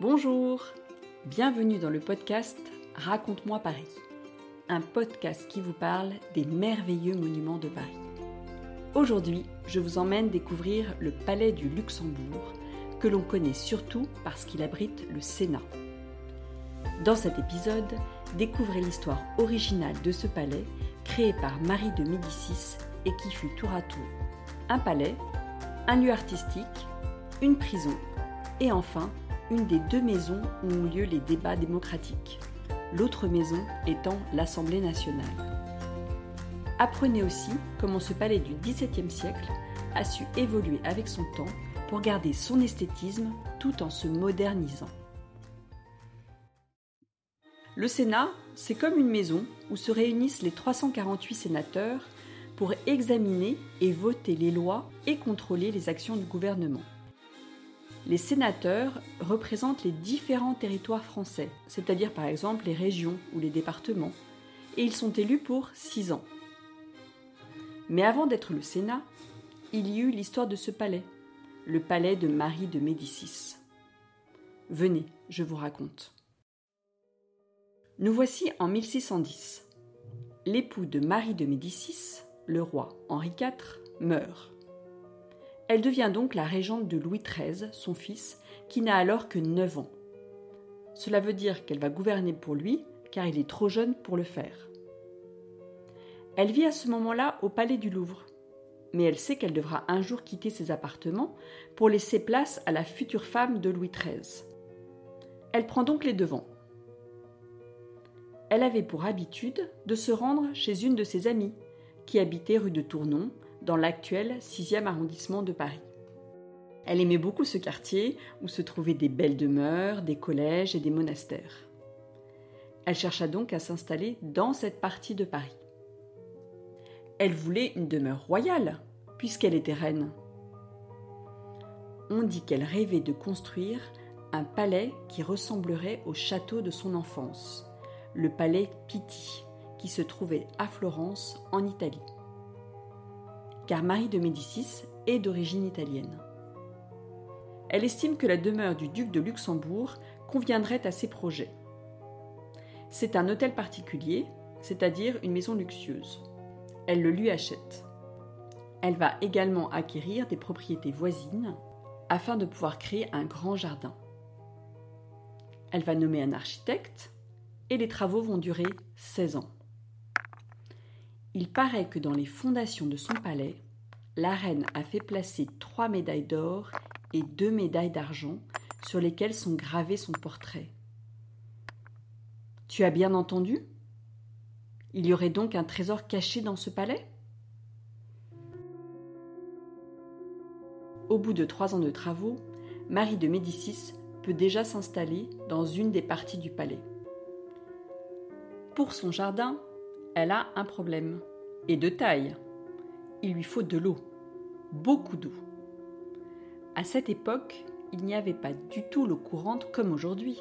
Bonjour, bienvenue dans le podcast Raconte-moi Paris, un podcast qui vous parle des merveilleux monuments de Paris. Aujourd'hui, je vous emmène découvrir le Palais du Luxembourg, que l'on connaît surtout parce qu'il abrite le Sénat. Dans cet épisode, découvrez l'histoire originale de ce palais créé par Marie de Médicis et qui fut tour à tour un palais, un lieu artistique, une prison et enfin une des deux maisons où ont lieu les débats démocratiques, l'autre maison étant l'Assemblée nationale. Apprenez aussi comment ce palais du XVIIe siècle a su évoluer avec son temps pour garder son esthétisme tout en se modernisant. Le Sénat, c'est comme une maison où se réunissent les 348 sénateurs pour examiner et voter les lois et contrôler les actions du gouvernement. Les sénateurs représentent les différents territoires français, c'est-à-dire par exemple les régions ou les départements, et ils sont élus pour six ans. Mais avant d'être le Sénat, il y eut l'histoire de ce palais, le palais de Marie de Médicis. Venez, je vous raconte. Nous voici en 1610. L'époux de Marie de Médicis, le roi Henri IV, meurt. Elle devient donc la régente de Louis XIII, son fils, qui n'a alors que 9 ans. Cela veut dire qu'elle va gouverner pour lui, car il est trop jeune pour le faire. Elle vit à ce moment-là au palais du Louvre, mais elle sait qu'elle devra un jour quitter ses appartements pour laisser place à la future femme de Louis XIII. Elle prend donc les devants. Elle avait pour habitude de se rendre chez une de ses amies, qui habitait rue de Tournon, dans l'actuel 6e arrondissement de Paris. Elle aimait beaucoup ce quartier où se trouvaient des belles demeures, des collèges et des monastères. Elle chercha donc à s'installer dans cette partie de Paris. Elle voulait une demeure royale, puisqu'elle était reine. On dit qu'elle rêvait de construire un palais qui ressemblerait au château de son enfance, le palais Pitti, qui se trouvait à Florence, en Italie. Car Marie de Médicis est d'origine italienne. Elle estime que la demeure du duc de Luxembourg conviendrait à ses projets. C'est un hôtel particulier, c'est-à-dire une maison luxueuse. Elle le lui achète. Elle va également acquérir des propriétés voisines afin de pouvoir créer un grand jardin. Elle va nommer un architecte et les travaux vont durer 16 ans. Il paraît que dans les fondations de son palais, la reine a fait placer trois médailles d'or et deux médailles d'argent sur lesquelles sont gravés son portrait. Tu as bien entendu? Il y aurait donc un trésor caché dans ce palais? Au bout de trois ans de travaux, Marie de Médicis peut déjà s'installer dans une des parties du palais. Pour son jardin, elle a un problème, et de taille. Il lui faut de l'eau, beaucoup d'eau. À cette époque, il n'y avait pas du tout l'eau courante comme aujourd'hui.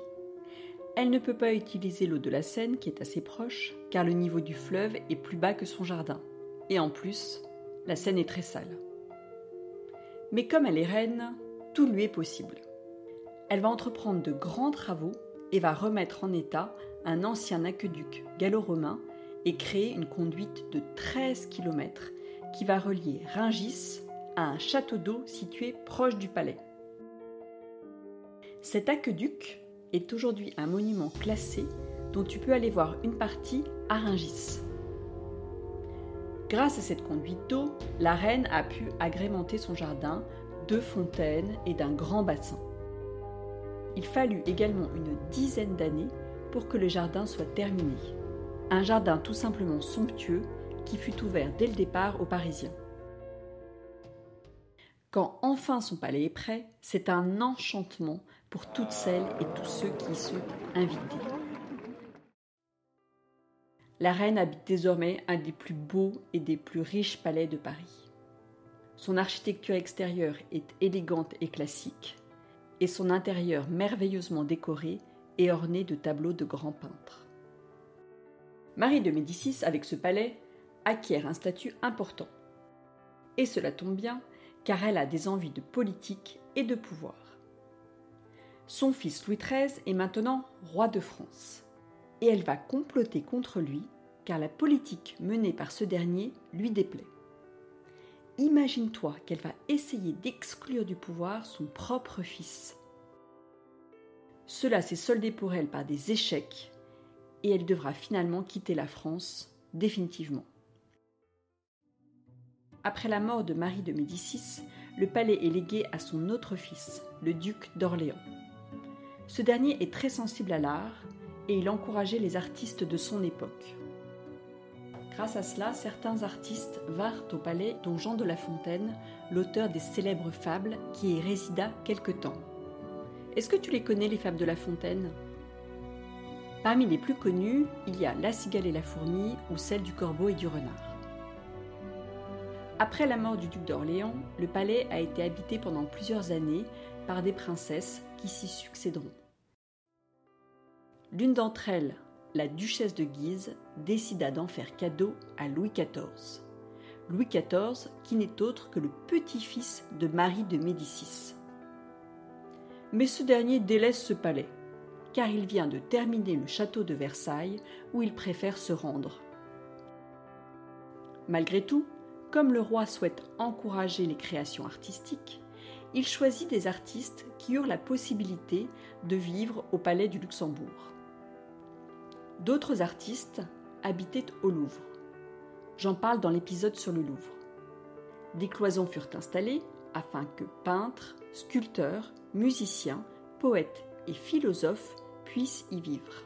Elle ne peut pas utiliser l'eau de la Seine qui est assez proche, car le niveau du fleuve est plus bas que son jardin. Et en plus, la Seine est très sale. Mais comme elle est reine, tout lui est possible. Elle va entreprendre de grands travaux et va remettre en état un ancien aqueduc gallo-romain et créer une conduite de 13 km qui va relier Ringis à un château d'eau situé proche du palais. Cet aqueduc est aujourd'hui un monument classé dont tu peux aller voir une partie à Ringis. Grâce à cette conduite d'eau, la reine a pu agrémenter son jardin de fontaines et d'un grand bassin. Il fallut également une dizaine d'années pour que le jardin soit terminé. Un jardin tout simplement somptueux qui fut ouvert dès le départ aux Parisiens. Quand enfin son palais est prêt, c'est un enchantement pour toutes celles et tous ceux qui y sont invités. La reine habite désormais un des plus beaux et des plus riches palais de Paris. Son architecture extérieure est élégante et classique, et son intérieur merveilleusement décoré et orné de tableaux de grands peintres. Marie de Médicis, avec ce palais, acquiert un statut important. Et cela tombe bien, car elle a des envies de politique et de pouvoir. Son fils Louis XIII est maintenant roi de France. Et elle va comploter contre lui car la politique menée par ce dernier lui déplaît. Imagine-toi qu'elle va essayer d'exclure du pouvoir son propre fils. Cela s'est soldé pour elle par des échecs et elle devra finalement quitter la France définitivement. Après la mort de Marie de Médicis, le palais est légué à son autre fils, le duc d'Orléans. Ce dernier est très sensible à l'art et il encourageait les artistes de son époque. Grâce à cela, certains artistes vinrent au palais, dont Jean de La Fontaine, l'auteur des célèbres fables, qui y résida quelque temps. Est-ce que tu les connais, les fables de La Fontaine? Parmi les plus connues, il y a La cigale et la fourmi ou celle du corbeau et du renard. Après la mort du duc d'Orléans, le palais a été habité pendant plusieurs années par des princesses qui s'y succéderont. L'une d'entre elles, la duchesse de Guise décida d'en faire cadeau à Louis XIV. Louis XIV qui n'est autre que le petit-fils de Marie de Médicis. Mais ce dernier délaisse ce palais, car il vient de terminer le château de Versailles où il préfère se rendre. Malgré tout, comme le roi souhaite encourager les créations artistiques, il choisit des artistes qui eurent la possibilité de vivre au palais du Luxembourg. D'autres artistes habitaient au Louvre. J'en parle dans l'épisode sur le Louvre. Des cloisons furent installées afin que peintres, sculpteurs, musiciens, poètes et philosophes puissent y vivre.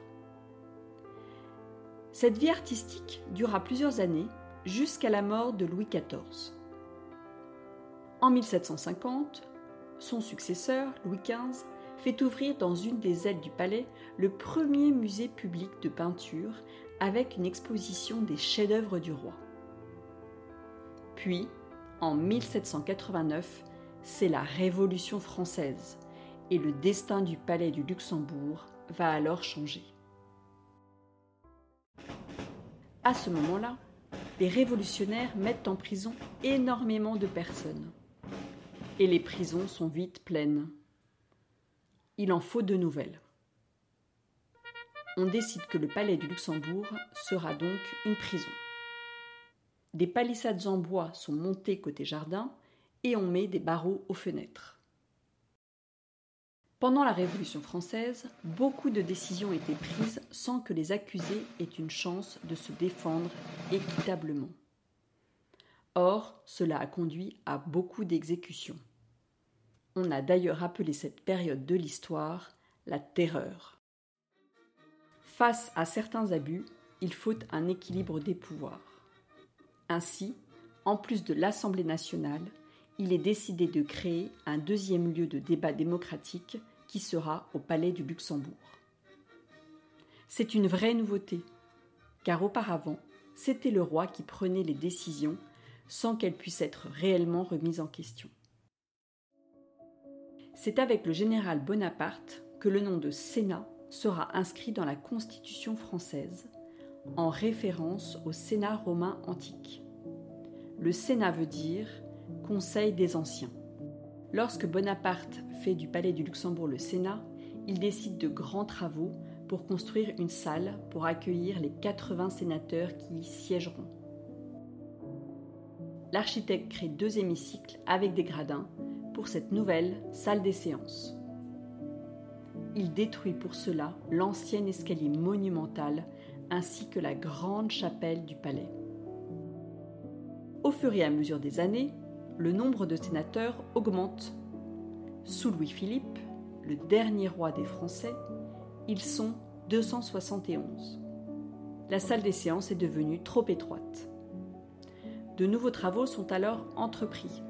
Cette vie artistique dura plusieurs années jusqu'à la mort de Louis XIV. En 1750, son successeur, Louis XV, fait ouvrir dans une des ailes du palais le premier musée public de peinture avec une exposition des chefs-d'œuvre du roi. Puis, en 1789, c'est la Révolution française et le destin du palais du Luxembourg va alors changer. À ce moment-là, les révolutionnaires mettent en prison énormément de personnes. Et les prisons sont vite pleines il en faut de nouvelles. On décide que le palais du Luxembourg sera donc une prison. Des palissades en bois sont montées côté jardin et on met des barreaux aux fenêtres. Pendant la Révolution française, beaucoup de décisions étaient prises sans que les accusés aient une chance de se défendre équitablement. Or, cela a conduit à beaucoup d'exécutions. On a d'ailleurs appelé cette période de l'histoire la terreur. Face à certains abus, il faut un équilibre des pouvoirs. Ainsi, en plus de l'Assemblée nationale, il est décidé de créer un deuxième lieu de débat démocratique qui sera au Palais du Luxembourg. C'est une vraie nouveauté, car auparavant, c'était le roi qui prenait les décisions sans qu'elles puissent être réellement remises en question. C'est avec le général Bonaparte que le nom de Sénat sera inscrit dans la Constitution française, en référence au Sénat romain antique. Le Sénat veut dire Conseil des Anciens. Lorsque Bonaparte fait du Palais du Luxembourg le Sénat, il décide de grands travaux pour construire une salle pour accueillir les 80 sénateurs qui y siégeront. L'architecte crée deux hémicycles avec des gradins pour cette nouvelle salle des séances. Il détruit pour cela l'ancien escalier monumental ainsi que la grande chapelle du palais. Au fur et à mesure des années, le nombre de sénateurs augmente. Sous Louis-Philippe, le dernier roi des Français, ils sont 271. La salle des séances est devenue trop étroite. De nouveaux travaux sont alors entrepris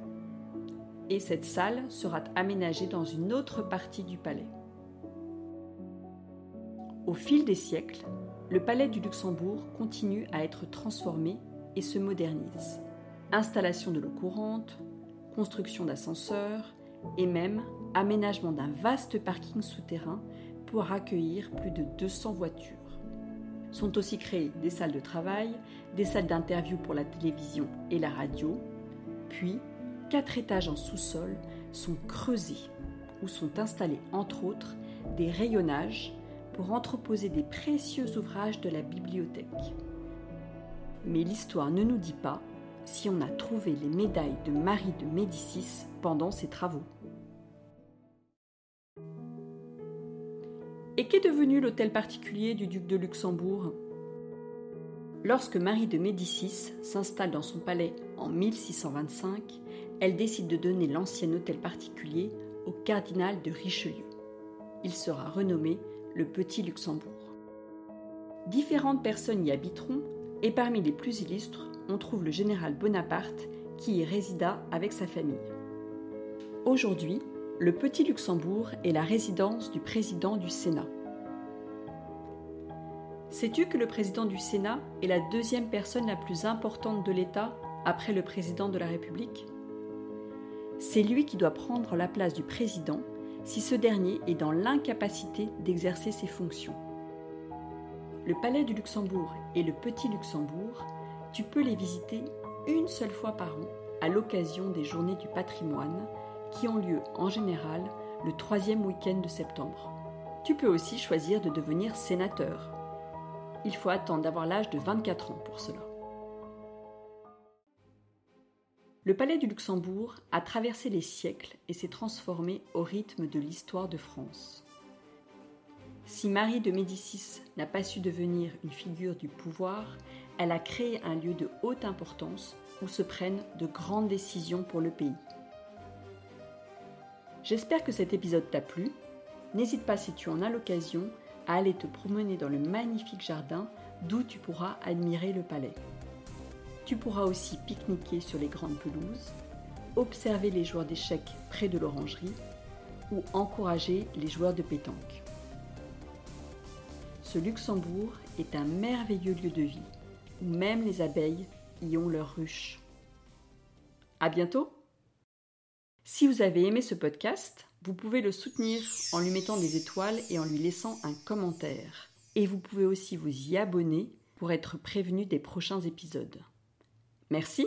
et cette salle sera aménagée dans une autre partie du palais. Au fil des siècles, le palais du Luxembourg continue à être transformé et se modernise. Installation de l'eau courante, construction d'ascenseurs et même aménagement d'un vaste parking souterrain pour accueillir plus de 200 voitures. Sont aussi créées des salles de travail, des salles d'interview pour la télévision et la radio, puis quatre étages en sous-sol sont creusés où sont installés entre autres des rayonnages pour entreposer des précieux ouvrages de la bibliothèque. Mais l'histoire ne nous dit pas si on a trouvé les médailles de Marie de Médicis pendant ses travaux. Et qu'est devenu l'hôtel particulier du duc de Luxembourg? Lorsque Marie de Médicis s'installe dans son palais en 1625, elle décide de donner l'ancien hôtel particulier au cardinal de Richelieu. Il sera renommé le Petit Luxembourg. Différentes personnes y habiteront et parmi les plus illustres, on trouve le général Bonaparte qui y résida avec sa famille. Aujourd'hui, le Petit Luxembourg est la résidence du président du Sénat. Sais-tu que le président du Sénat est la deuxième personne la plus importante de l'État après le président de la République? C'est lui qui doit prendre la place du président si ce dernier est dans l'incapacité d'exercer ses fonctions. Le Palais du Luxembourg et le Petit Luxembourg, tu peux les visiter une seule fois par an à l'occasion des Journées du patrimoine qui ont lieu en général le troisième week-end de septembre. Tu peux aussi choisir de devenir sénateur. Il faut attendre d'avoir l'âge de 24 ans pour cela. Le palais du Luxembourg a traversé les siècles et s'est transformé au rythme de l'histoire de France. Si Marie de Médicis n'a pas su devenir une figure du pouvoir, elle a créé un lieu de haute importance où se prennent de grandes décisions pour le pays. J'espère que cet épisode t'a plu. N'hésite pas si tu en as l'occasion à aller te promener dans le magnifique jardin d'où tu pourras admirer le palais. Tu pourras aussi pique-niquer sur les grandes pelouses, observer les joueurs d'échecs près de l'orangerie ou encourager les joueurs de pétanque. Ce Luxembourg est un merveilleux lieu de vie où même les abeilles y ont leur ruche. À bientôt! Si vous avez aimé ce podcast, vous pouvez le soutenir en lui mettant des étoiles et en lui laissant un commentaire. Et vous pouvez aussi vous y abonner pour être prévenu des prochains épisodes. Merci